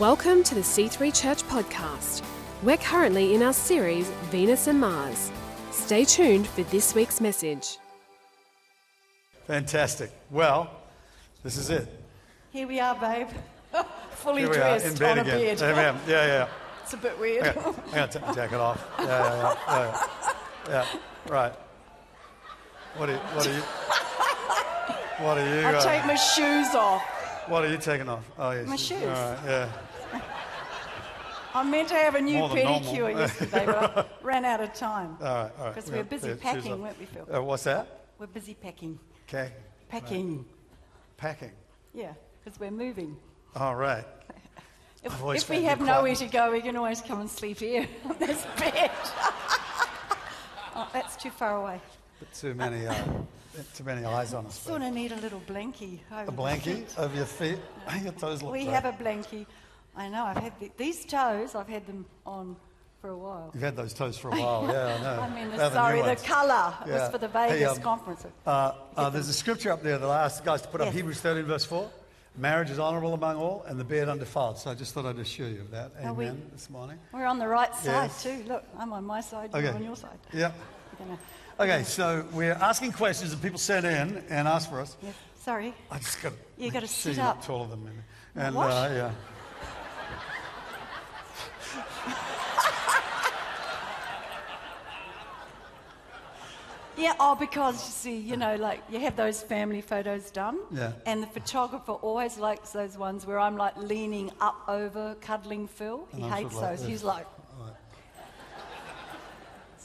Welcome to the C3 Church podcast. We're currently in our series Venus and Mars. Stay tuned for this week's message. Fantastic. Well, this is it. Here we are, babe. Fully Here we are in bed on a again. bed. Amen. Yeah, yeah. It's a bit weird. I got, I got to take my jacket off. Yeah, yeah, yeah. yeah. yeah. Right. What are you? What are you? What are you? I uh, take my shoes off. What are you taking off? Oh, yes. My shoes. All right. Yeah. I meant to have a new More than normal. pedicure yesterday, but I ran out of time. All right. All right. Because we're busy yeah, shoes packing, off. weren't we, Phil? Uh, what's that? We're busy packing. Okay. Packing. Packing. Yeah, because we're moving. All right. If, I've always if we found you have quite- nowhere to go, we can always come and sleep here on this bed. oh, that's too far away. Bit too many. Uh, too many eyes on us. Sort of need a little blankie. over A blankie over your feet. Your toes look We great. have a blankie. I know, I've had the, these toes, I've had them on for a while. You've had those toes for a while. Yeah, I know. I mean, the sorry, the colour Yeah. was for the Hey, Vegas um, conference. Uh, uh, there's a scripture up there that I asked the guys to put up Hebrews 13, verse 4. Marriage is honorable among all, and the beard undefiled. So I just thought I'd assure you of that. Are we- Amen. This morning. We're on the right side Yes. too. Look, I'm on my side, Okay. you're on your side. Yep. Okay, so we're asking questions that people sent in and asked for us. yeah, sorry. I just got You gotta sit you up. taller than me. And What? Uh, yeah. Yeah, oh, because you see, you know, like you have those family photos done. Yeah. And the photographer always likes those ones where I'm like leaning up over, cuddling Phil. He hates like those. this. He's like.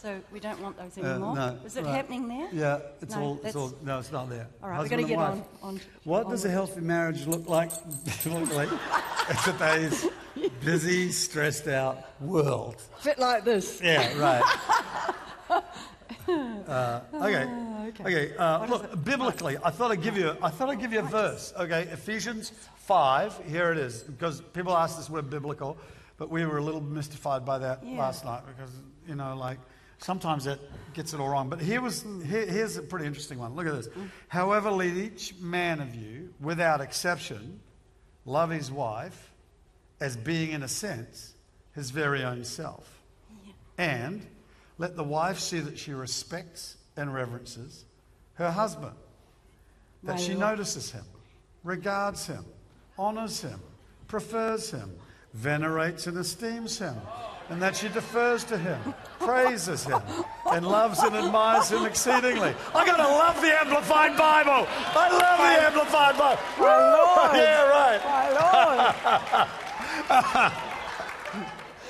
So we don't want those Uh, anymore. no, Is it right. happening there? Yeah, it's No, all, it's that's- all, no, it's not there. All right, we've got to get on. on What does a healthy marriage look like, look like in today's busy, stressed out world? Fit like this. Yeah, right. Uh, okay. okay. Okay. Uh, look, biblically, I thought I'd give you. I thought I'd give you a verse. Okay, Ephesians five. Here it is. Because people ask this word biblical, but we were a little mystified by that Yeah. last night because you know, like sometimes it gets it all wrong. But here was here, here's a pretty interesting one. Look at this. However, let each man of you, without exception, love his wife as being, in a sense, his very own self. And let the wife see that she respects and reverences her husband, that My she Lord. notices him, regards him, honors him, prefers him, venerates and esteems him, and that she defers to him, praises him, and loves and admires him exceedingly. I gotta love the Amplified Bible. I love the Amplified Bible. My Lord. Yeah, right. My Lord.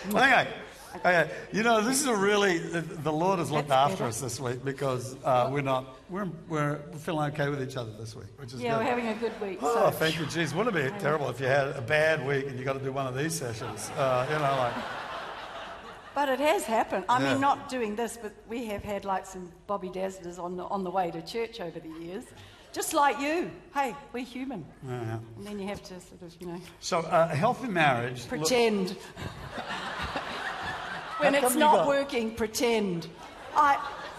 Okay. Okay. You know, this is a really, the, the Lord has looked That's after better. us this week because uh, we're not, we're, we're feeling okay with each other this week, which is yeah, good. we're having a good week. Oh, so. thank you, jeez. Wouldn't it be terrible if you had a bad week and you got to do one of these sessions? Uh, you know, like, But it has happened. I Yeah. mean, not doing this, but we have had like some Bobby Dazzlers on the, on the way to church over the years. Just like you. Hey, we're human. yeah. And then you have to sort of, you know, So, uh, a healthy marriage. look- pretend. when it's not got- working, pretend. I,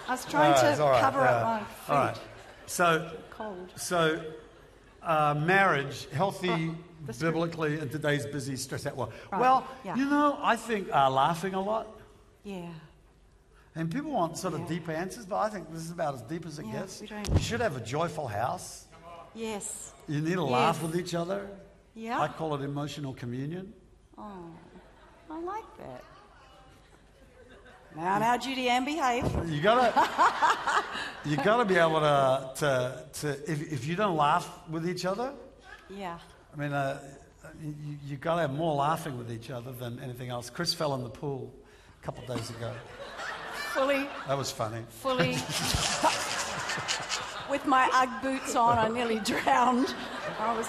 I was trying to right, cover up my feet. All right. So, Cold. so uh, marriage, healthy Oh, biblically in today's busy, stressed out world. Right, Well, yeah. you know, I think uh, laughing a lot. Yeah. And people want sort of Yeah. deep answers, but I think this is about as deep as it Yeah, gets. You should have a joyful house. Yes. You need to laugh with each other. Yeah. I call it emotional communion. Oh, I like that. Now, now, Judy Ann, behave. You gotta, you gotta be able to, to, to if, if you don't laugh with each other, Yeah. I mean, uh, you, you gotta have more laughing with each other than anything else. Chris fell in the pool a couple of days ago. Fully, That was funny. fully. With my Ugg boots on, I nearly drowned. I was.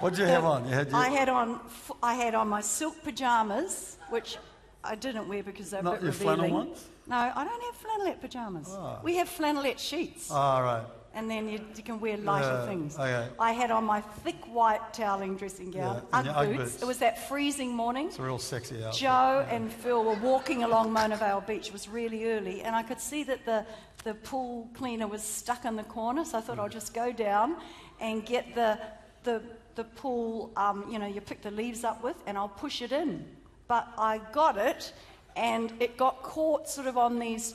What'd you have on? You had your, I had on. I had on my silk pajamas, which I didn't wear because they're a bit your flannel revealing. ones? No, I don't have flannelette pajamas. We have flannelette sheets, all right. and then you, you can wear lighter Yeah, things. okay. I had on my thick white toweling dressing gown, Yeah, and your Ugg Ugg boots. boots. It was that freezing morning. It's a real sexy outfit. Joe and Phil were walking along Mona Vale Beach. It was really early, and I could see that the, the pool cleaner was stuck in the corner. So I thought I'll just go down and get the the, the pool, um, you know, you pick the leaves up with, and I'll push it in. But I got it, and it got caught sort of on these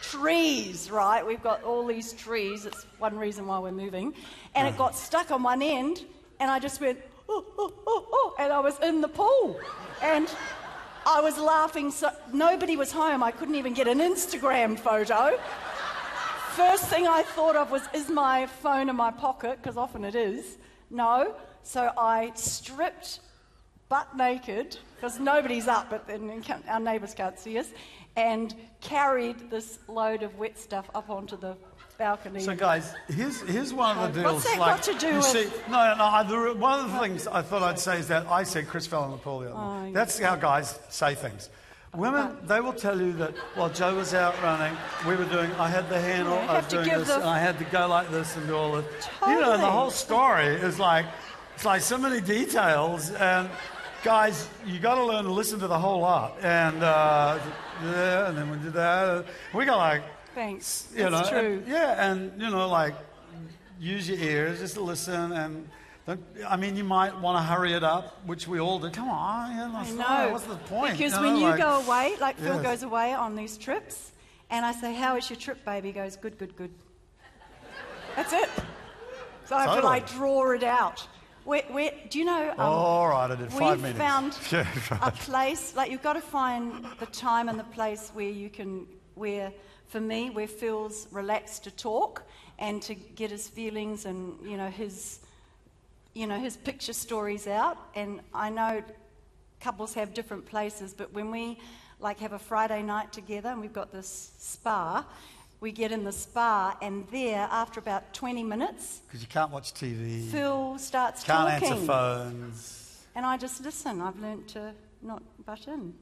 trees, right? We've got all these trees. It's one reason why we're moving. And it uh-huh. got stuck on one end, and I just went, oh, oh, oh, oh, and I was in the pool. And I was laughing so nobody was home. I couldn't even get an Instagram photo. First thing I thought of was, is my phone in my pocket? Because often it is. No. So I stripped butt naked, because nobody's up, but then our neighbours can't see us, and carried this load of wet stuff up onto the balcony. So, guys, here's, here's one of the deals. What's that like, got to do with- See, no, no, I, the, one of the things I thought I'd say is that I said Chris fell on the pool the other Oh, yeah. That's how guys say things. Women, they will tell you that while Joe was out running, we were doing, I had the handle, Yeah, I was doing this, the- and I had to go like this and do all this. You know, the whole story is like, it's like so many details, and guys, you got to learn to listen to the whole lot. And, uh, yeah, and then we did that. We got like, Thanks. you That's know, true. and- yeah, and you know, like use your ears just listen, and don't, I mean, you might want to hurry it up, which we all do. Come on, yeah, I know. What's the point? Because know, when you like- go away, like Phil Yes. goes away on these trips, and I say, "How is your trip, baby? He goes, Good, good, good. That's it. So I have to like draw it out. Where, where, do you know? Um, all right, I did five we minutes. found Yeah, a place, like you've got to find the time and the place where you can, where, for me, where Phil's relaxed to talk and to get his feelings and, you know, his, you know, his picture stories out. And I know couples have different places, but when we like have a Friday night together and we've got this spa, we get in the spa and there, after about 20 minutes, Because you can't watch TV, Phil starts can't talking. answer phones. And I just listen. I've learnt to not butt in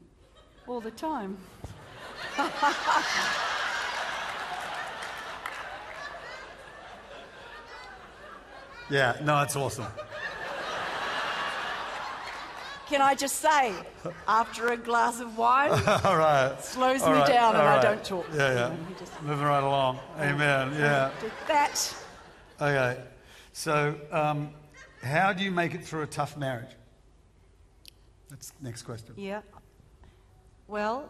all the time. Yeah, no, it's awesome. Can I just say, after a glass of wine, all right. slows All me right, down and all I don't talk. Yeah, yeah. You know, just- Moving right along. Amen. Yeah. did that. Okay. So, um, how do you make it through a tough marriage? That's the next question. Yeah. Well,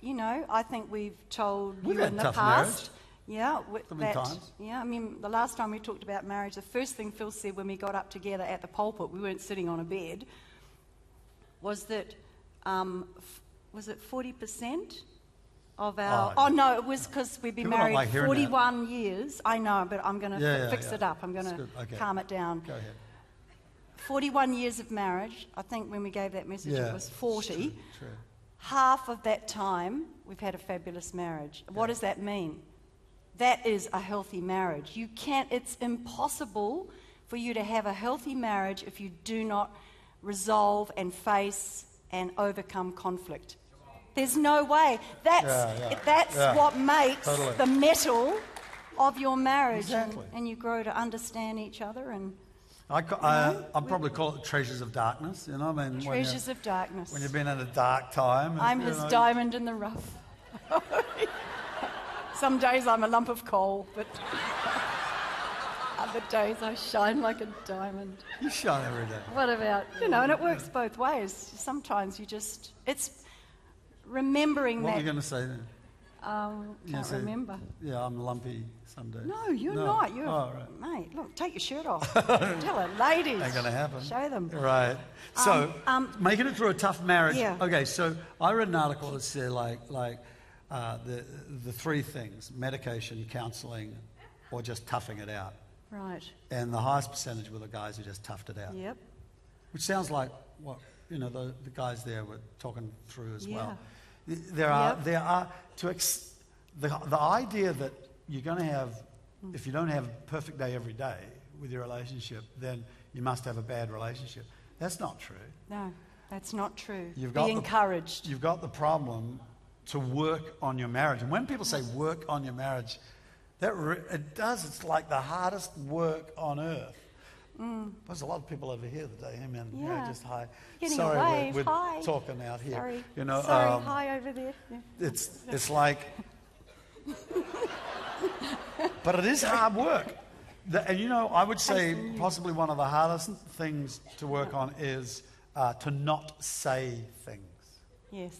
you know, I think we've told We've you in the past. Yeah, wi- So many that, times. yeah. I mean, the last time we talked about marriage, the first thing Phil said when we got up together at the pulpit, we weren't sitting on a bed, was that um, f- was it forty percent of our? Oh, Oh, no, it was because we've been People don't married like hearing that. forty-one years. I know, but I'm going to Yeah, yeah, fix yeah. it up. I'm going to good. Okay. calm it down. Go ahead. 41 years of marriage. I think when we gave that message, Yeah. it was 40 True, true. half of that time we've had a fabulous marriage. What does that mean? That is a healthy marriage. You can't, it's impossible for you to have a healthy marriage if you do not resolve and face and overcome conflict. There's no way. That's, Yeah, yeah, that's yeah. what makes Totally. the metal of your marriage. Exactly. And, and you grow to understand each other and I, ca- I, I'd probably call it treasures of darkness. You know, I mean, treasures of darkness. when you've been in a dark time. I'm his know, diamond in the rough. Some days I'm a lump of coal, but other days I shine like a diamond. You shine every day. What about, you know, and it works both ways. Sometimes you just, it's remembering that What that. you going to say then? um, can't say- remember. Yeah, I'm lumpy some days. No, you're No. not. You're, Oh, right. mate. Look, take your shirt off. Tell her, ladies. Ain't gonna happen. Show them. Right. So, um, making it through a tough marriage. Yeah. Okay, so I read an article that said like like uh, the the three things: medication, counselling, or just toughing it out. Right. And the highest percentage were the guys who just toughed it out. Yep. Which sounds like what you know the, the guys there were talking through as well. Yeah. Th- There are Yep. there are to ex- the the idea that you're going to have if you don't have a perfect day every day with your relationship, then you must have a bad relationship. That's not true. No, that's not true. You've Be got the- encouraged. You've got the problem to work on your marriage. And when people say work on your marriage, that re- it does. It's like the hardest work on earth. There's a lot of people over here today. Amen. Yeah, Mm. Yeah. just hi. Getting Sorry, a we're- We're, Hi. talking out here. Sorry. You know, Sorry, um, hi over there. Yeah. it's it's like, but it is hard work. The- and you know, I would say possibly one of the hardest things to work on is uh, to not say things. Yes.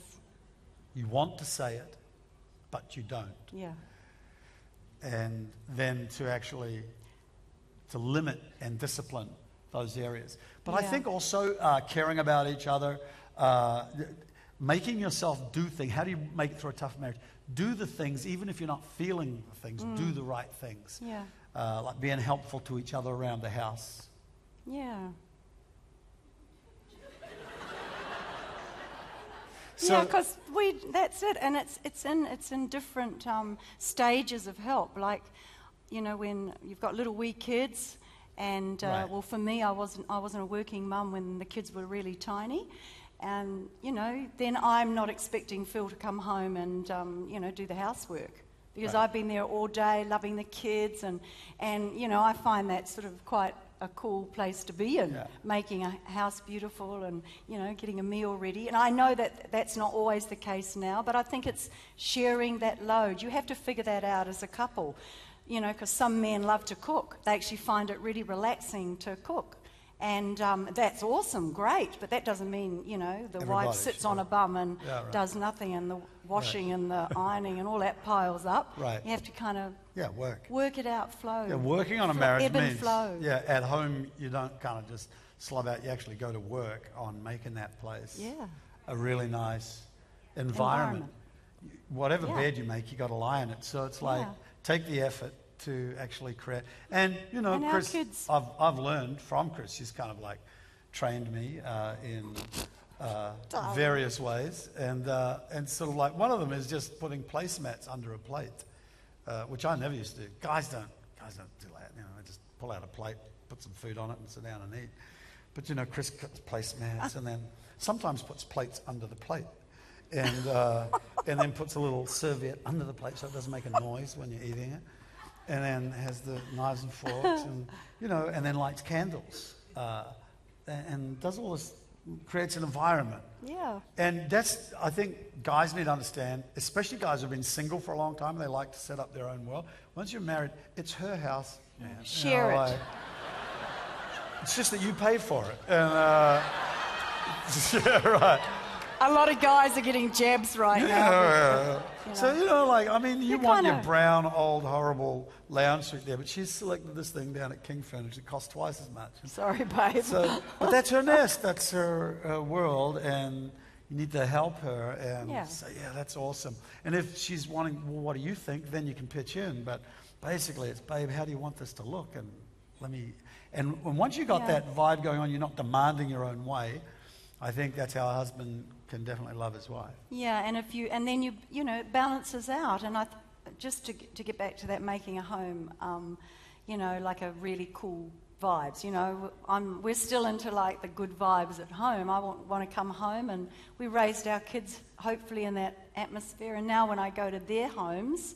You want to say it, but you don't. Yeah. And then to actually to limit and discipline those areas. But I think also uh, caring about each other, uh, making yourself do things. How do you make it through a tough marriage? Do the things, even if you're not feeling the things. Do the right things. Yeah. Uh, like being helpful to each other around the house. Yeah. So- yeah, because we that's it, and it's it's in it's in different um, stages of help. Like, you know, when you've got little wee kids, and uh, Right. well, for me, I wasn't I wasn't a working mum when the kids were really tiny, and you know, then I'm not expecting Phil to come home and um, you know do the housework because Right. I've been there all day loving the kids, and and you know, I find that sort of quite a cool place to be in Yeah. making a house beautiful and you know getting a meal ready and i know that that's not always the case now but i think it's sharing that load you have to figure that out as a couple you know because some men love to cook they actually find it really relaxing to cook and um, that's awesome great but that doesn't mean you know the Everybody wife sits should. on a bum and Yeah, right. does nothing and the washing and the ironing and all that piles up Right. you have to kind of Yeah, work. work it out flow Yeah, working on a marriage ebb and means flow yeah, at home you don't kind of just slob out. You actually go to work on making that place Yeah. a really nice environment. Environment. Whatever Yeah. bed you make, you got to lie in it. So it's like Yeah. take the effort to actually create. And you know, And Chris, kids- I've I've learned from Chris. She's kind of like trained me uh, in. Uh, various ways, and uh, and sort of like one of them is just putting placemats under a plate, uh, which I never used to do. Guys don't guys don't do that. You know, they just pull out a plate, put some food on it, and sit down and eat. But you know, Chris cuts placemats, and then sometimes puts plates under the plate, and uh, and then puts a little serviette under the plate so it doesn't make a noise when you're eating it, and then has the knives and forks, and you know, and then lights candles, uh, and, and does all this, creates an environment. yeah And that's, I think, guys need to understand, especially guys who've been single for a long time, they like to set up their own world. Once you're married, it's her house, man. You Share it. like, it's just that you pay for it. And, uh, yeah, right. A lot of guys are getting jabs right now. Yeah. So, you know, like, I mean, you You want your kinda- brown, old, horrible lounge suite there, but she's selected this thing down at King Furniture. It costs twice as much. Sorry, babe. So, but that's her nest, that's her uh, world, and you need to help her and Yeah. say, yeah, that's awesome. And if she's wanting, well, what do you think? Then you can pitch in. But basically, it's, babe, how do you want this to look? And let me. And, and once you got Yeah. that vibe going on, you're not demanding your own way. I think that's how a husband can definitely love his wife. yeah, and if you and then you you know it balances out. And I th- just to get- to get back to that making a home, um, you know, like a really cool vibes. You know, I'm we're still into like the good vibes at home. I want want to come home, and we raised our kids hopefully in that atmosphere. And now when I go to their homes,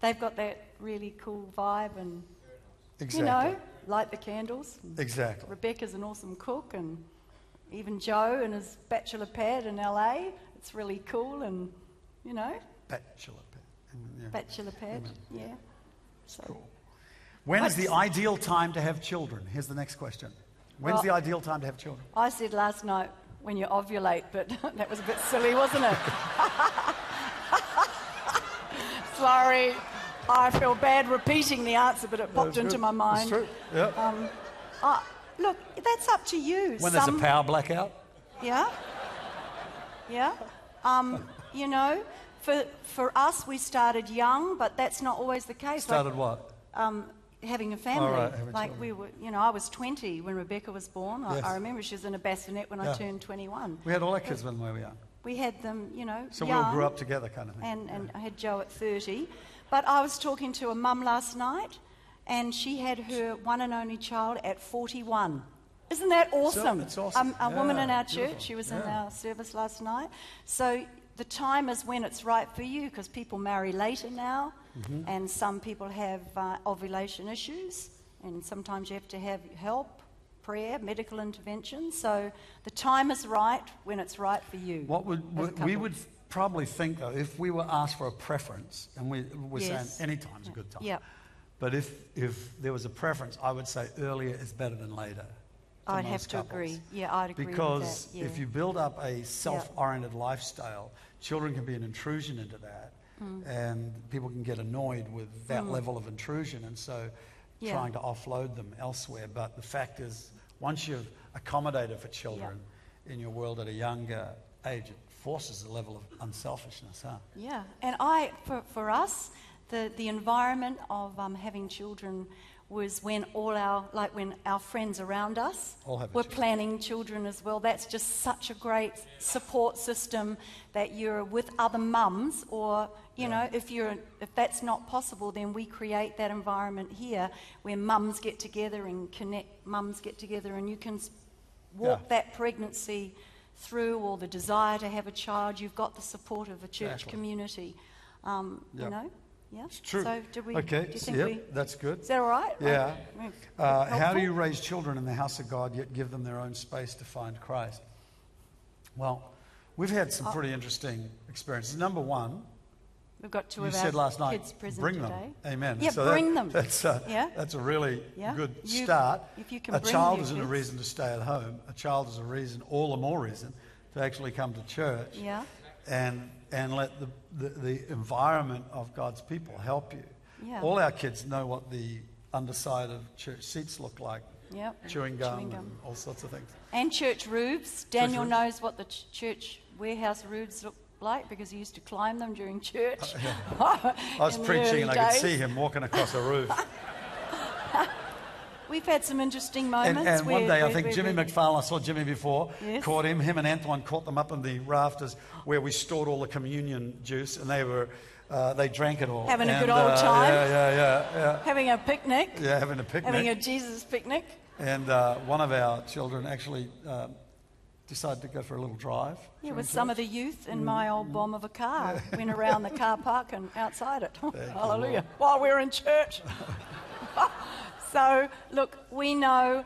they've got that really cool vibe, and Exactly. you know, light the candles. Exactly. Rebecca's an awesome cook, and even Joe and his bachelor pad in LA. It's really cool, and you know, Bachelor. pad. Yeah. bachelor pad, yeah. So, Cool. When is the ideal time to have children? Here's the next question. When's Well- the ideal time to have children? I said last night when you ovulate, but that was a bit silly, wasn't it? Sorry, I feel bad repeating the answer, but it popped into my mind. true. Yeah. Um, uh, look, that's up to you. when there's a power blackout? Yeah. Yeah. Um, you know, for, for us, we started young, but that's not always the case. Started like, what? um, having a family. right, having like children. we were, you know, I was 20 when Rebecca was born. I, Yes. I remember she was in a bassinet when I turned 21. We had all our kids when we were young. We had them, you know, So young, we all grew up together, kind of thing. and, and I had Joe at 30. But I was talking to a mum last night, and she had her one and only child at 41. Isn't that awesome? it's awesome. Um, a woman in Yeah, our church, she was in our service last night. So the time is when it's right for you, because people marry later now, Mm-hmm. and some people have uh, ovulation issues, and sometimes you have to have help, prayer, medical intervention. So the time is right when it's right for you. What would we would probably think though, if we were asked for a preference, and we were Yes. saying any time's a good time. Yep. But if, if there was a preference, I would say earlier is better than later. I'd have to couples. agree. Yeah, I'd agree Because with that. Yeah. if you build up a self oriented lifestyle, children can be an intrusion into that. Mm. And people can get annoyed with that level of intrusion. And so Yeah. trying to offload them elsewhere. But the fact is, once you've accommodated for children in your world at a younger age, it forces a level of unselfishness, huh? Yeah, and I, for, for us, the, the environment of um, having children was when all our, like when our friends around us All have a were child. planning children as well. That's just such a great support system that you're with other mums, or, you know, if, you're, if that's not possible, then we create that environment here where mums get together and connect, mums get together, and you can walk Yeah. that pregnancy through or the desire to have a child. You've got the support of a church Exactly. community. Um, Yeah. You know? Yeah. It's true. So, did we? okay, Do you think yep, we? that's good. Is that all right? Yeah. Like, Uh, how do you raise children in the house of God yet give them their own space to find Christ? Well, we've had some pretty interesting experiences. Number one, We've got two you of said last night, kids present bring today. them. Amen. Yeah, that- bring them. That's a, Yeah. that's a really Yeah. good You- start. if you can a child isn't a reason to stay at home. A child is a reason, all the more reason, to actually come to church. Yeah. And, and let the, the, the environment of God's people help you. Yeah. All our kids know what the underside of church seats look like. Yep. Chewing gum, Chewing gum. and all sorts of things. And church roofs. Daniel roofs. knows what the ch- church warehouse roofs look like because he used to climb them during church. Uh, I was preaching and I could see him walking across a roof. We've had some interesting moments. and one where- day, I think where Jimmy McFarlane, I saw Jimmy before, Yes. caught him. Him and Antoine caught them up in the rafters where we stored all the communion juice, and they were uh, they drank it all. Having a good old uh, time. Yeah, yeah, yeah, yeah. having a picnic, Yeah, having a picnic. having a Jesus picnic. And uh, one of our children actually um, decided to go for a little drive. Yeah, with some of the youth in my old bomb of a car. Went around the car park and outside it. Hallelujah. While we were in church. So, look, we know.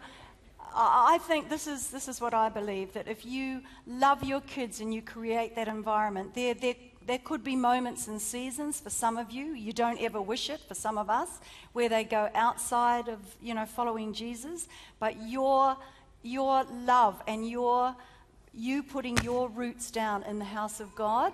I think this is, this is what I believe that if you love your kids and you create that environment, there, there, there could be moments and seasons for some of you, you don't ever wish it for some of us, where they go outside of, you know, following Jesus, but your, your love and your, you putting your roots down in the house of God,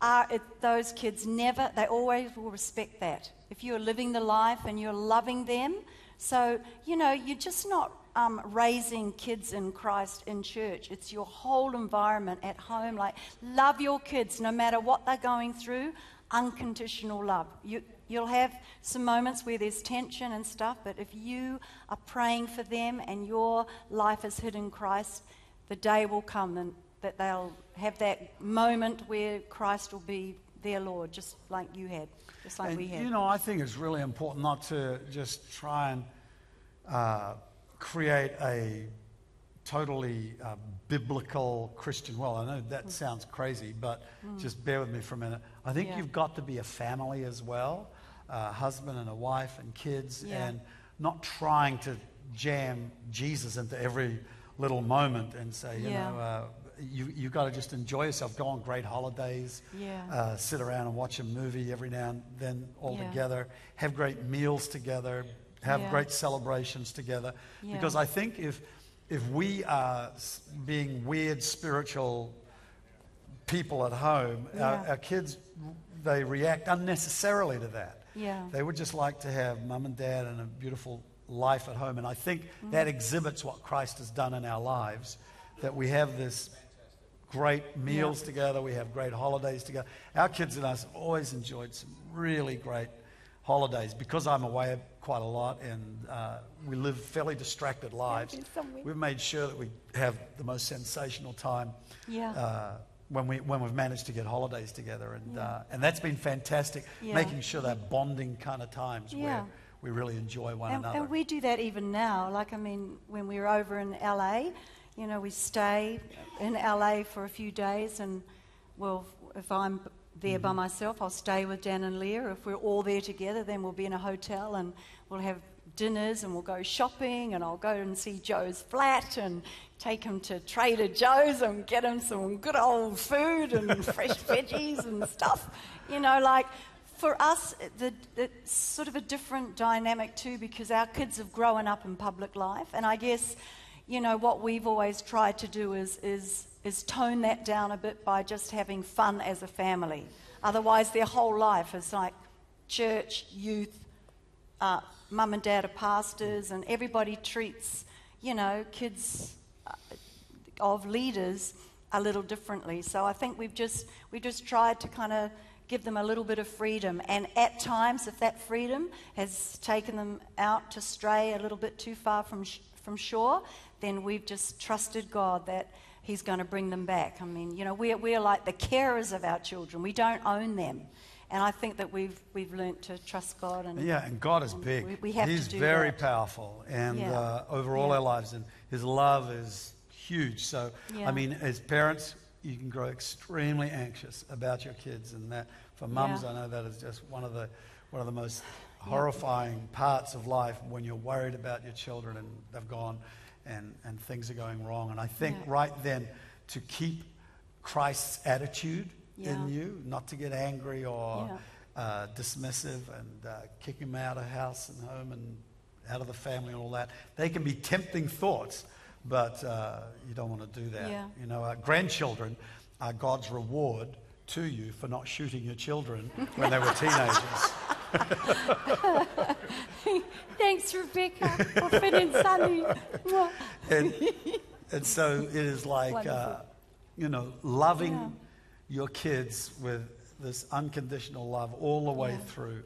are it, those kids never, they always will respect that. If you're living the life and you're loving them, so, you know, you're just not um, raising kids in Christ in church. It's your whole environment at home. Like, love your kids no matter what they're going through. Unconditional love. You, you'll have some moments where there's tension and stuff, but if you are praying for them and your life is hid in Christ, the day will come that they'll have that moment where Christ will be their Lord, just like you had, just like And, we had. You know, I think it's really important not to just try and uh, create a totally uh, biblical Christian. Well, I know that sounds crazy, but just bear with me for a minute. I think Mm. Yeah. you've got to be a family as well, a husband and a wife and kids, Yeah. and not trying to jam Jesus into every little moment and say, you Yeah. know, uh, you, you've got to just enjoy yourself, go on great holidays, Yeah. uh, sit around and watch a movie every now and then all Yeah. together, have great meals together, have Yeah. great celebrations together. Because I think if, if we are being weird spiritual people at home, our, our kids, they react unnecessarily to that. Yeah. They would just like to have mum and dad and a beautiful life at home. And I think Mm-hmm. that exhibits what Christ has done in our lives, that we have this great meals together, we have great holidays together. Our kids and us have always enjoyed some really great holidays because I'm away quite a lot and uh, we live fairly distracted lives. somewhere. We've made sure that we have the most sensational time Yeah. uh, when, we, when we've managed to get holidays together. And, uh, and that's been fantastic, Yeah. making sure that bonding kind of times Yeah. where we really enjoy one And, another. and we do that even now. Like, I mean, when we were over in LA, you know, we stay in LA for a few days, and well, if I'm there Mm-hmm. by myself, I'll stay with Dan and Leah. If we're all there together, then we'll be in a hotel and we'll have dinners and we'll go shopping, and I'll go and see Joe's flat and take him to Trader Joe's and get him some good old food and fresh veggies and stuff. You know, like for us, the, it's sort of a different dynamic too because our kids have grown up in public life. And I guess, you know, what we've always tried to do is, is, is tone that down a bit by just having fun as a family. Otherwise, their whole life is like church, youth, uh, mum and dad are pastors, and everybody treats, you know, kids uh, of leaders a little differently. So I think we've just, we've just tried to kind of give them a little bit of freedom. And at times, if that freedom has taken them out to stray a little bit too far from, sh- from shore, then we've just trusted God that He's going to bring them back. I mean, you know, we're, we're like the carers of our children, we don't own them. And I think that we've, we've learnt to trust God. And, Yeah, and God is and big. we- we have to He's do very that. powerful, and Yeah. uh, over all Yeah. our lives, and His love is huge. So, Yeah. I mean, as parents, you can grow extremely anxious about your kids, and that for mums. I know that is just one of the one of the most horrifying parts of life when you're worried about your children and they've gone, and and things are going wrong. And I think Yeah. right then to keep Christ's attitude Yeah. in you, not to get angry or Yeah. uh, dismissive and uh, kick him out of house and home and out of the family and all that. They can be tempting thoughts, but uh, you don't want to do that. You know, uh, grandchildren are God's reward to you for not shooting your children when they were teenagers. Thanks, Rebecca, Finn and Sunny. And, and so it is like, uh, you know, loving Yeah. your kids with this unconditional love all the way Yeah. through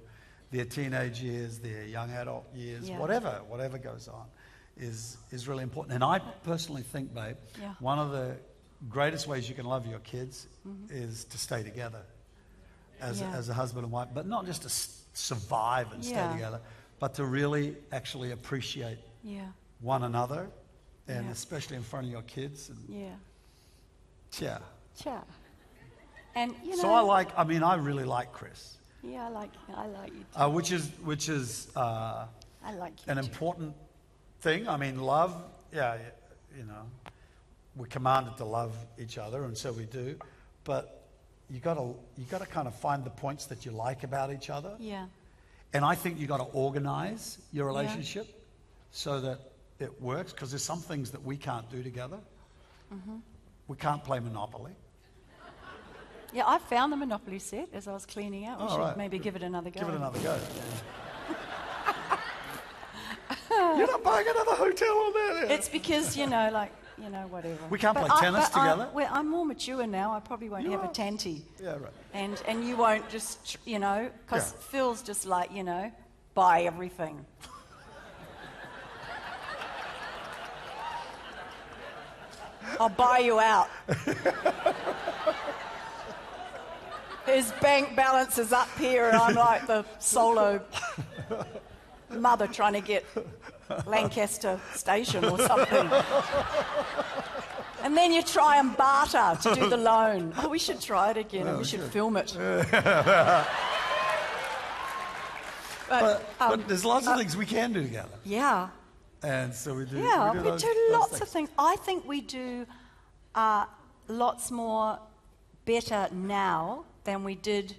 their teenage years, their young adult years, Yeah. whatever, whatever goes on, is, is really important. And I personally think, babe, Yeah. one of the greatest ways you can love your kids is to stay together as, Mm-hmm. As a husband and wife, but not just to survive and stay Yeah. together, but to really actually appreciate Yeah, one another, and Yeah. especially in front of your kids. And yeah. yeah. Cha. And, you know. So I like. I mean, I really like Chris, Yeah, I like, I like you. Too. uh, which is which is uh, I like you. an too. important thing. I mean, love. Yeah, you know, we're commanded to love each other, and so we do. But you got to you got to kind of find the points that you like about each other, Yeah, and I think you got to organize your relationship so that it works. Because there's some things that we can't do together. Mm-hmm. We can't play Monopoly. yeah. I found the Monopoly set as I was cleaning out. We Oh, should right. maybe give it another go. Give it another go. You're not buying another hotel on there. It's because you know, like you know, whatever. We can't But play I- tennis I- together? well, I'm more mature now. I probably won't You have are. a tanty. yeah, right. And and you won't just you know because Yeah. Phil's just like you know buy everything. I'll buy you out. His bank balance is up here, and I'm like the solo mother trying to get Lancaster Station or something. And then you try and barter to do the loan. Oh, we should try it again and we should film it. but, um, but there's lots of things we can do together. yeah, And so we do. yeah, we we do, do, those- those lots of things. I think we do uh, lots more better now than we did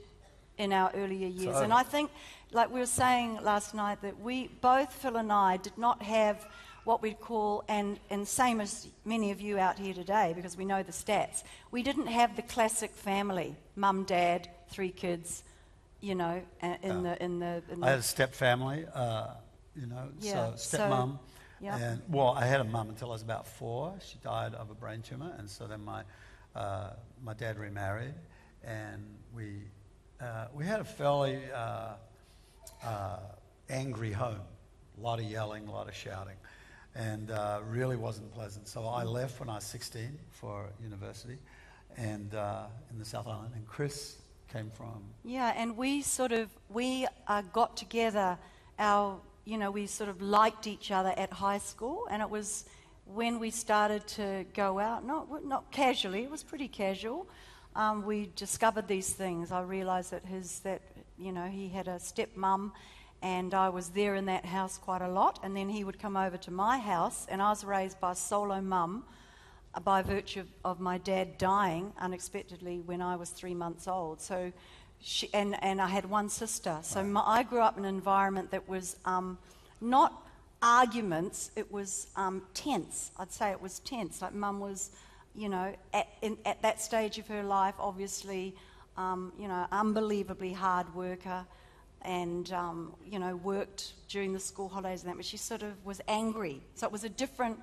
in our earlier years. So- and I think, like we were saying last night, that we, both Phil and I, did not have what we'd call, and, and same as many of you out here today, because we know the stats, we didn't have the classic family mum, dad, three kids, you know, in, the, in, the, in the. I had a step family, uh, you know, Yeah, so so- stepmom. yeah. And well, I had a mum until I was about four. She died of a brain tumor, and so then my uh, my dad remarried, and we uh, we had a fairly uh, angry home. A lot of yelling, a lot of shouting, and uh, really wasn't pleasant. So I left when I was 16 for university, and uh, in the South Island. And Chris came from Yeah, and we sort of we uh, got together. Our you know we sort of liked each other at high school, and it was when we started to go out. Not not casually. It was pretty casual. Um, we discovered these things. I realised that his that you know he had a stepmom, and I was there in that house quite a lot. And then he would come over to my house, and I was raised by a solo mum by virtue of, of my dad dying unexpectedly when I was three months old. So she, and, and I had one sister. So my, I grew up in an environment that was um, not arguments, it was um, tense. I'd say it was tense. Like mum was, you know, at, in, at that stage of her life, obviously, um, you know, unbelievably hard worker and, um, you know, worked during the school holidays and that, but she sort of was angry. So it was a different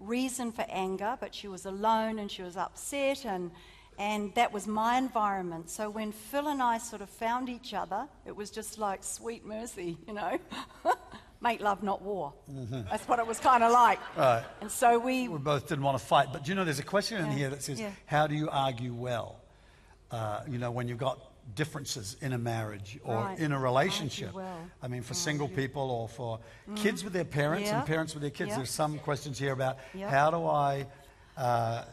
reason for anger, but she was alone and she was upset and and that was my environment. So when Phil and I sort of found each other, it was just like sweet mercy, you know. Make love, not war. Mm-hmm. That's what it was kind of like. Right. And so we. We both didn't want to fight. But do you know, there's a question in here that says, yeah. How do you argue well? Uh, you know, when you've got differences in a marriage or Right. in a relationship. Well. I mean, for single people or for kids with their parents Yeah. and parents with their kids, Yeah. there's some questions here about Yeah. how do I uh,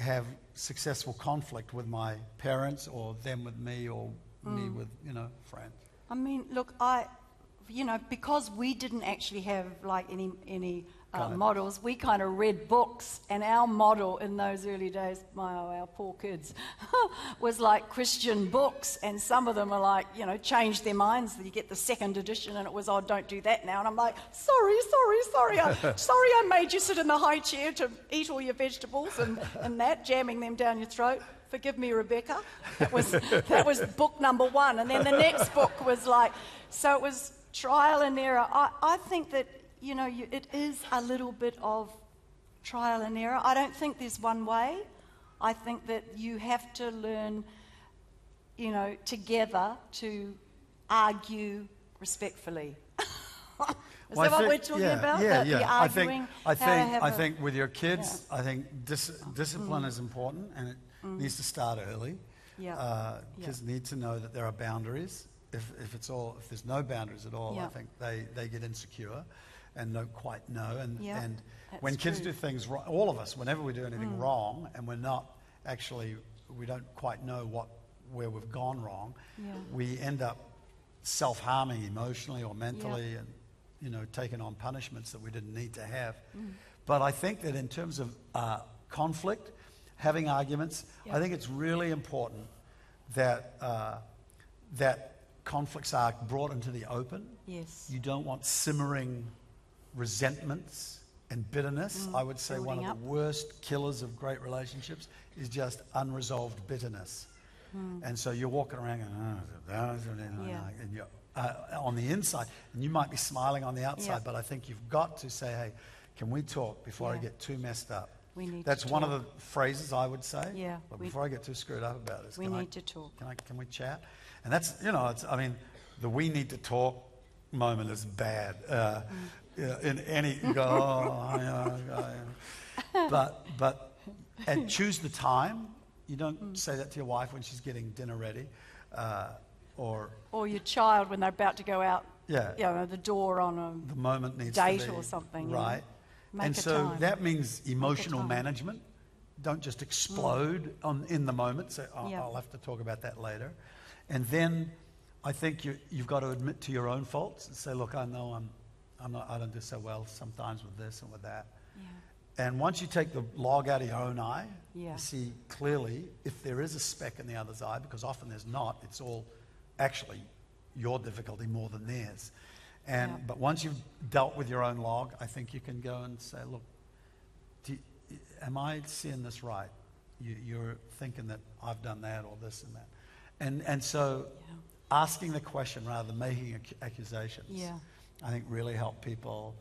have successful conflict with my parents or them with me or Mm. me with, you know, friends. I mean, look, I, you know, because we didn't actually have like any any uh, models, we kind of read books, and our model in those early days, my oh, our poor kids, was like Christian books, and some of them are like, you know, changed their minds. You get the second edition, and it was, oh, don't do that now, and I'm like, sorry, sorry, sorry, I, sorry, I made you sit in the high chair to eat all your vegetables and, and that, jamming them down your throat. Forgive me, Rebecca. That was, that was book number one. And then the next book was like, so it was trial and error. I, I think that, you know, you, it is a little bit of trial and error. I don't think there's one way. I think that you have to learn, you know, together to argue respectfully. Is Well, I that what think- we're talking yeah, about? Yeah, The- yeah. the I think, I think, I think with your kids, I think dis- discipline is important and it needs to start early. Mm. Yeah. Uh, Yeah. kids need to know that there are boundaries. If, if it's all, if there's no boundaries at all, I think they, they get insecure and don't quite know. And, Yeah, and when kids true. Mm. do things wrong, all of us, whenever we do anything wrong and we're not actually, we don't quite know what, where we've gone wrong, Yeah. we end up self-harming emotionally or mentally and you know taking on punishments that we didn't need to have Mm. but i think that in terms of uh, conflict having arguments i think it's really important that uh, that conflicts are brought into the open Yes. you don't want simmering resentments and bitterness i would say one of Mm. building the worst killers of great relationships is just unresolved bitterness and so you're walking around going, oh, Yeah. and you're uh, on the inside, and you might be smiling on the outside, Yeah. but I think you've got to say, hey, can we talk before I get too messed up? We need That's one of the phrases I would say. Yeah, But before I get too screwed up about this, We can I- need to talk. Can I? Can we chat? And that's you know, it's, I mean, the we need to talk moment is bad. Uh, Mm. yeah, in any you go, oh, yeah, yeah. but but and choose the time. You don't Mm. say that to your wife when she's getting dinner ready, uh, or Or your child when they're about to go out, Yeah. you know, the door on a. the moment needs Date to be or something, you know. right? And so time. that means emotional management. Don't just explode on, in the moment. Say, oh, Yeah. I'll have to talk about that later. And then I think you, you've got to admit to your own faults and say, look, I know I'm, I'm not, I don't do so well sometimes with this and with that. Yeah. And once you take the log out of your own eye, Yeah. you see clearly if there is a speck in the other's eye, because often there's not, it's all actually your difficulty more than theirs. And, Yeah. But once you've dealt with your own log, I think you can go and say, look, do am I seeing this right? You, you're thinking that I've done that or this and that. And, and so Yeah. asking the question rather than making ac- accusations, Yeah. I think really help people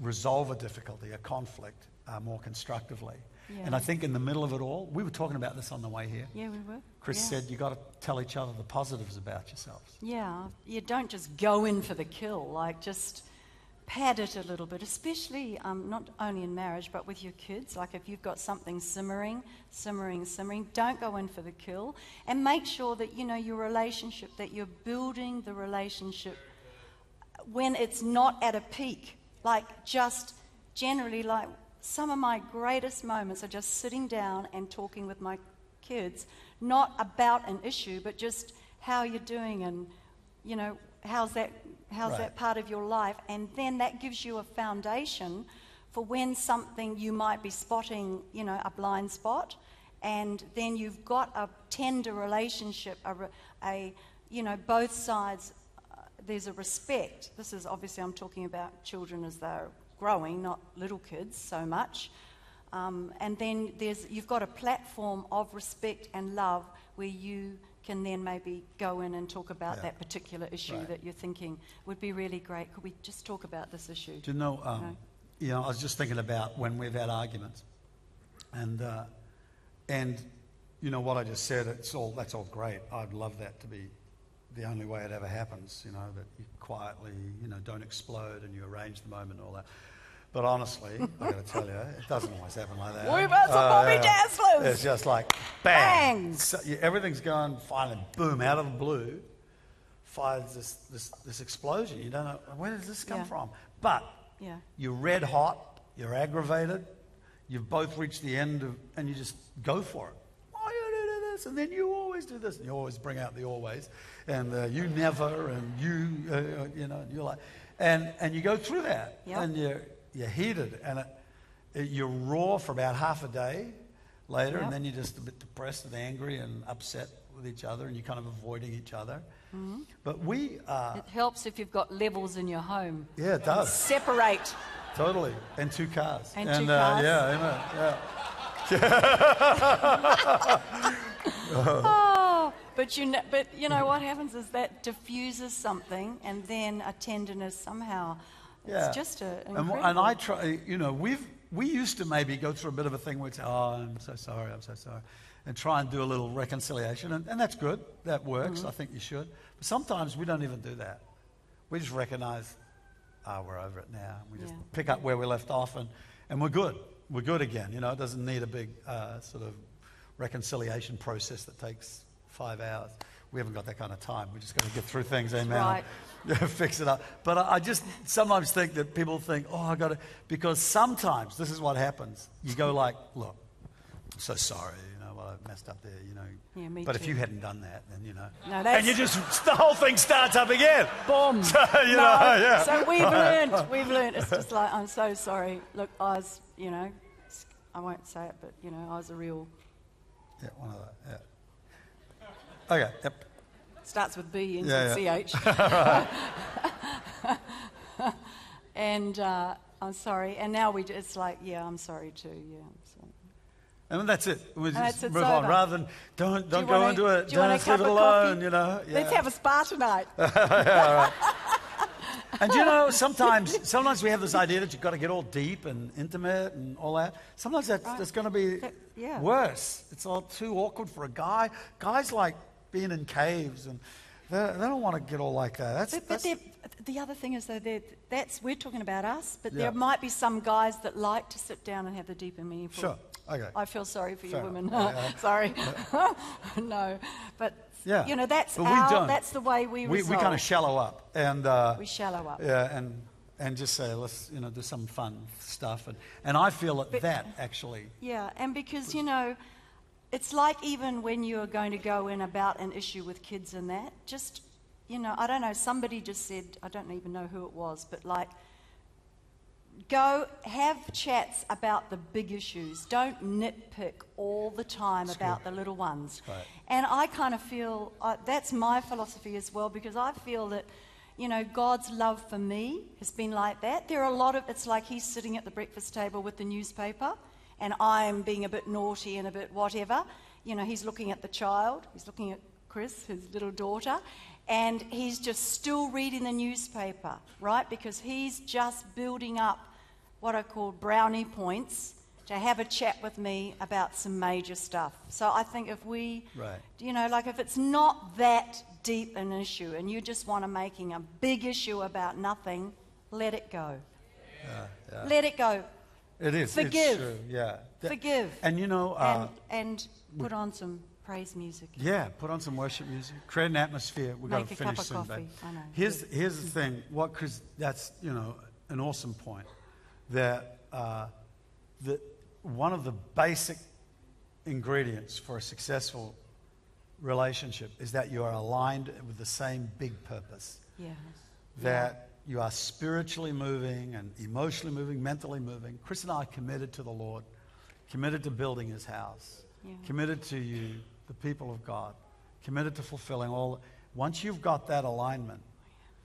resolve a difficulty, a conflict, uh, more constructively. And I think in the middle of it all, we were talking about this on the way here. Yeah, we were. Chris yeah. said you got to tell each other the positives about yourselves. Yeah, you don't just go in for the kill, like just pad it a little bit, especially um, not only in marriage but with your kids. Like if you've got something simmering, simmering, simmering, don't go in for the kill, and make sure that you know your relationship, that you're building the relationship when it's not at a peak. Like just generally, like some of my greatest moments are just sitting down and talking with my kids, not about an issue, but just how you're doing and you know how's that how's Right. that part of your life, and then that gives you a foundation for when something you might be spotting, you know, a blind spot. and then you've got a tender relationship, a, a you know, both sides, there's a respect. This is obviously, I'm talking about children as they're growing, not little kids so much. Um, and then there's, you've got a platform of respect and love where you can then maybe go in and talk about Yeah. that particular issue Right. that you're thinking would be really great. Could we just talk about this issue? Do you know, um, No. you know, I was just thinking about when we've had arguments. And, uh, and you know, what I just said, it's all, that's all great. I'd love that to be the only way it ever happens, you know, that you quietly, you know, don't explode and you arrange the moment and all that. But honestly, I've got to tell you, it doesn't always happen like that. We've got some Bobby uh, Dazzlers. It's just like bang. Bang. So, yeah, everything's going fine, and boom, out of the blue, fires this, this, this explosion. You don't know, where does this come Yeah. from? But Yeah. you're red hot, you're aggravated, you've both reached the end of, and you just go for it. Why you do this? And then you always do this. And you always bring out the always. And uh, you never, and you, uh, you know, you're like, and, and you go through that. Yep. And you're, you're heated. And it, it, you're raw for about half a day later. Yep. And then you're just a bit depressed and angry and upset with each other. And you're kind of avoiding each other. Mm-hmm. But we, uh, It helps if you've got levels in your home. yeah, it does. Separate. Totally. And two cars. And two uh, cars. yeah, amen. Yeah. Oh, but you know, but you know what happens is that diffuses something, and then a tenderness somehow. It's Yeah. just a And, and I try, you know, we've, we used to maybe go through a bit of a thing where it's, oh, I'm so sorry, I'm so sorry, and try and do a little reconciliation. And, and that's good. That works. Mm-hmm. I think you should. But sometimes we don't even do that. We just recognize, ah, we're over it now. We just Yeah. pick up where we left off and, and we're good. We're good again. You know, it doesn't need a big uh, sort of reconciliation process that takes five hours. We haven't got that kind of time. We're just going to get through things, amen. right. fix it up. But I, I just sometimes think that people think, oh, I got to, because sometimes this is what happens. You go like, look, I'm so sorry, you know, what I messed up there, you know. Yeah, me but if you hadn't done that, then you know. No, and you just the whole thing starts up again. Boom. So, you No, know, yeah. So we've learned. We've learned. It's just like I'm so sorry. Look, I was, you know, I won't say it, but you know, I was a real. Yeah, one of that. Yeah. Okay. Yep. Starts with B ends Yeah, with CH. and uh, I'm sorry. And now we. It's like, yeah, I'm sorry too. Yeah. I'm sorry. And that's it. We just move on over. rather than don't don't go wanna- into it. do you want Don't a just leave it alone. You know. Yeah. Let's have a spa tonight. And you know, sometimes sometimes we have this idea that you've got to get all deep and intimate and all that. Sometimes that's, that's going to be That- yeah. worse. It's all too awkward for a guy. Guys like being in caves and they, they don't want to get all like that. That's, But, but that's the other thing is though, that that's we're talking about us, but Yeah. there might be some guys that like to sit down and have the deep and meaningful. Sure. Okay. I feel sorry for Fair you women. sorry. no, but yeah. you know that's But our, don't. that's the way we we, we kind of shallow up and uh, we shallow up. yeah and and just say let's you know do some fun stuff and and I feel that But- that actually Yeah, and because, you know, it's like even when you're going to go in about an issue with kids and that, just, you know, I don't know, somebody just said, I don't even know who it was, but like, go have chats about the big issues. Don't nitpick all the time about the little ones. Right. And I kind of feel uh, that's my philosophy as well because I feel that, you know, God's love for me has been like that. There are a lot of, it's like he's sitting at the breakfast table with the newspaper and I'm being a bit naughty and a bit whatever. You know, he's looking at the child, he's looking at Chris, his little daughter, and he's just still reading the newspaper, right? Because he's just building up what I call brownie points to have a chat with me about some major stuff. So I think if we, Right. you know, like if it's not that deep an issue and you just want to making a big issue about nothing, let it go. Let it go. it is Forgive. it's true yeah Forgive. and you know uh, and, and put on some praise music. Yeah, put on some worship music, create an atmosphere. We've got to finish soon, coffee. know. Here's here's the thing. What? Because that's you know an awesome point. That uh, that one of the basic ingredients for a successful relationship is that you are aligned with the same big purpose. Yeah. That you are spiritually moving and emotionally moving, mentally moving. Chris and I are committed to the Lord, committed to building His house. Yeah. committed to you, the people of God, committed to fulfilling all. Once you've got that alignment,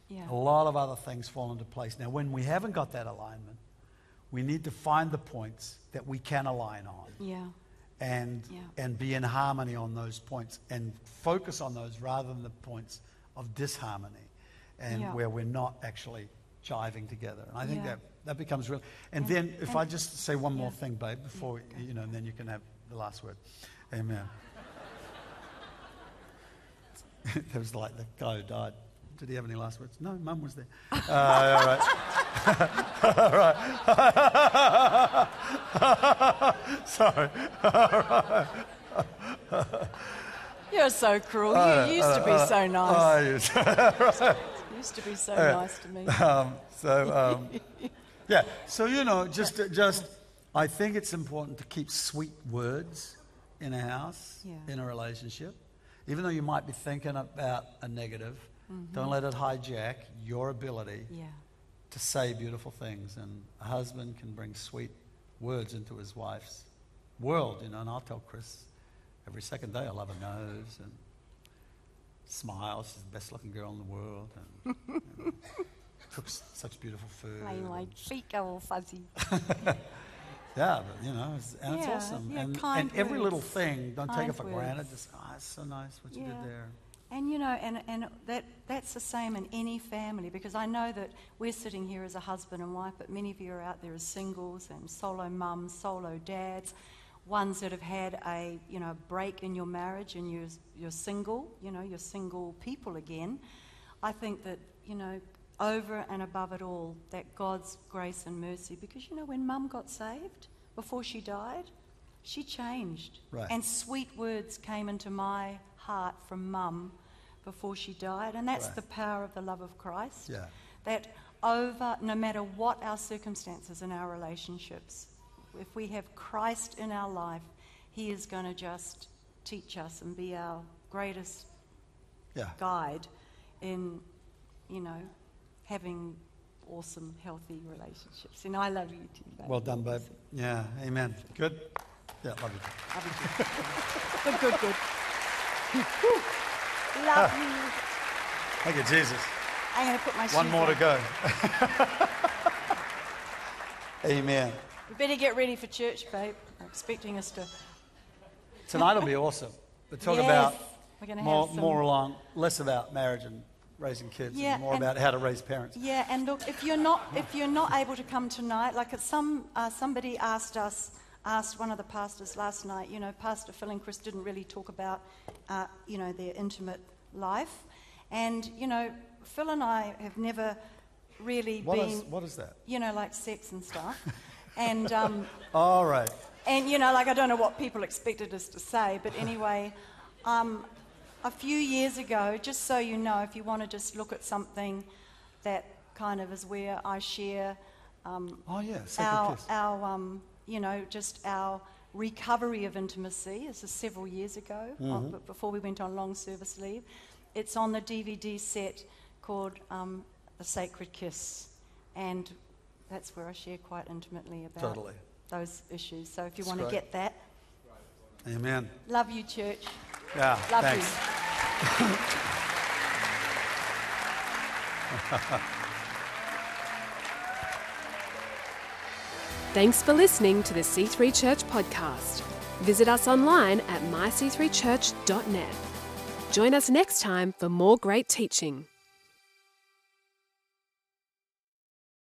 Yeah. a lot of other things fall into place. Now, when we haven't got that alignment, we need to find the points that we can align on Yeah. and, Yeah. and be in harmony on those points and focus on those rather than the points of disharmony and Yeah. where we're not actually jiving together. And I think that, that becomes real. And Yeah. then, if And- I just say one more thing, babe, before, you know, and then you can have the last word. Amen. there was like the guy who died. Did he have any last words? No, mum was there. Uh, all right. all right. Sorry. All right. You're so cruel. Uh, You used to be so nice. Oh, yes. You used to be so nice to me. um, so, um, yeah. So, you know, just, just, I think it's important to keep sweet words in a house, Yeah. in a relationship. Even though you might be thinking about a negative, mm-hmm. don't let it hijack your ability Yeah. to say beautiful things. And a husband can bring sweet words into his wife's world, you know. And I'll tell Chris every second day I love her nose and smiles. She's the best looking girl in the world. And, you know, cooks such beautiful food. My, and- feet go all fuzzy. yeah, but you know, it's, and it's Yeah, awesome. yeah, and, kind and every little thing, don't take Kind it for words. granted. Just, oh, it's so nice what you Yeah. did there. And you know, and, and that, that's the same in any family because I know that we're sitting here as a husband and wife, but many of you are out there as singles and solo mums, solo dads, ones that have had a you know break in your marriage and you're, you're single, you know, you're single people again. I think that, you know, over and above it all, that God's grace and mercy, because you know, when mum got saved before she died, she changed. Right. And sweet words came into my heart from mum before she died. And that's Right. the power of the love of Christ. Yeah. That over, no matter what our circumstances and our relationships, if we have Christ in our life, He is going to just teach us and be our greatest Yeah. guide in, you know, having awesome, healthy relationships. And I love you too. babe. Well done, babe. Yeah, amen. Good. Yeah, love you. Love you too. good, good, good. love ah. you. Thank you, Jesus. I'm going to put my One more to go. amen. We better get ready for church, babe. I'm expecting us to. Tonight will be awesome. We'll talk Yes, about more, have some- more along, less about marriage and raising kids, Yeah, and more and- about how to raise parents. Yeah, and look, if you're not if you're not able to come tonight, like some uh, somebody asked us asked one of the pastors last night. You know, Pastor Phil and Chris didn't really talk about uh, you know their intimate life, and you know Phil and I have never really What been is, what is that? you know like sex and stuff, and. Um, All right. And, you know, like, I don't know what people expected us to say, but anyway, um, a few years ago, just so you know, if you want to just look at something that kind of is where I share um, Oh, yeah, our, kiss. our um, you know, just our recovery of intimacy. This is several years ago, uh, Mm-hmm. before we went on long service leave. It's on the DVD set called um, The Sacred Kiss. And that's where I share quite intimately about Totally. those issues. So if you That's want to get that, Amen. love you, church. Yeah, thanks. Thanks for listening to the C3 Church podcast. Visit us online at myc3church.net. Join us next time for more great teaching.